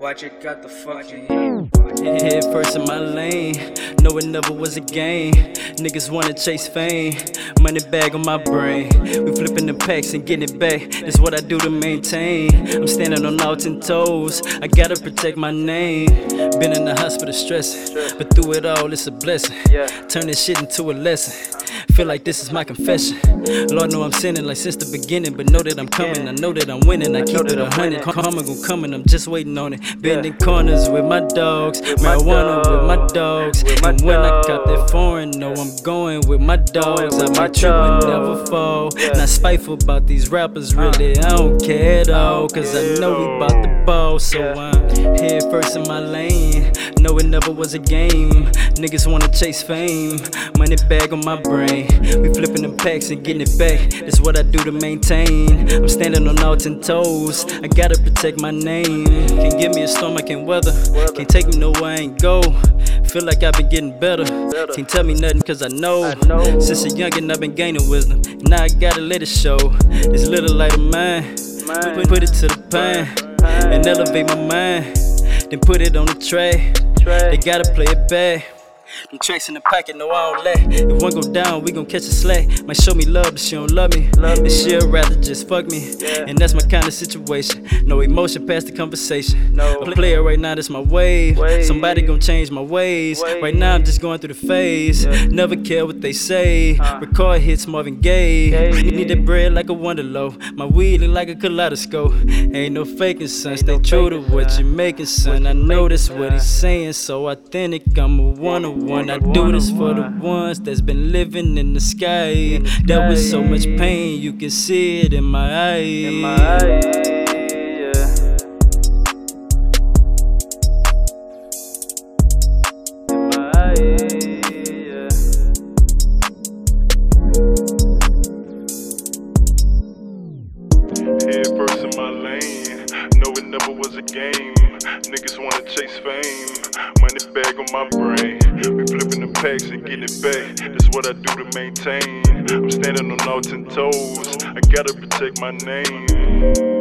Watch it got the fucking Head first in my lane, no it never was a game. Niggas wanna chase fame, money bag on my brain. We flipping the packs and getting it back. That's what I do to maintain. I'm standing on all ten toes. I gotta protect my name. Been in the hospital stressing, but through it all it's a blessing. Turn this shit into a lesson. Feel like this is my confession. Lord know I'm sinning like since the beginning, but know that I'm coming. I know that I'm winning. I keep it a hundred. Karma gon' come and I'm just waiting on it. Bending corners with my dogs, marijuana with my dogs. And when I cop that foreign, know I'm going with my dogs. I might trip and never fall. Not spiteful about these rappers, really. I don't care at all, cause I know we bout the ball. So I'm head first in my lane. No, it never was a game. Niggas wanna chase fame, money bag on my brain. We flipping them packs and getting it back. That's what I do to maintain. I'm standing on all ten toes. I gotta protect my name. Can't give me a storm I can weather. Can't take me nowhere I ain't go. Feel like I've been getting better. Can't tell me nothing cause I know. Since a youngin' I've been gaining wisdom. Now I gotta let it show. This little light of mine. Put, put it to the pan and elevate my mind. Then put it on the tray. They gotta play it back. Them tracks in the pocket, no all that. If one go down, we gon' catch a slack. Might show me love, but she don't love me. And she'll rather just fuck me. And that's my kind of situation. No emotion past the conversation. A player right now, that's my wave. Somebody gon' change my ways. Right now, I'm just going through the phase. Never care what they say. Record hits Marvin Gaye. You need that bread like a Wonderlow. My weed look like a kaleidoscope. Ain't no faking, son. Stay true to what you're making, son. I know that's what he's saying, so authentic. I'm a one on one. I do this for the ones that's been living in the sky. That was so much pain, you can see it in my eyes. Head first in my lane. No, it never was a game. Niggas wanna chase fame. Money bag on my brain. We flipping the packs and getting it back. That's what I do to maintain. I'm standing on all ten toes. I gotta protect my name.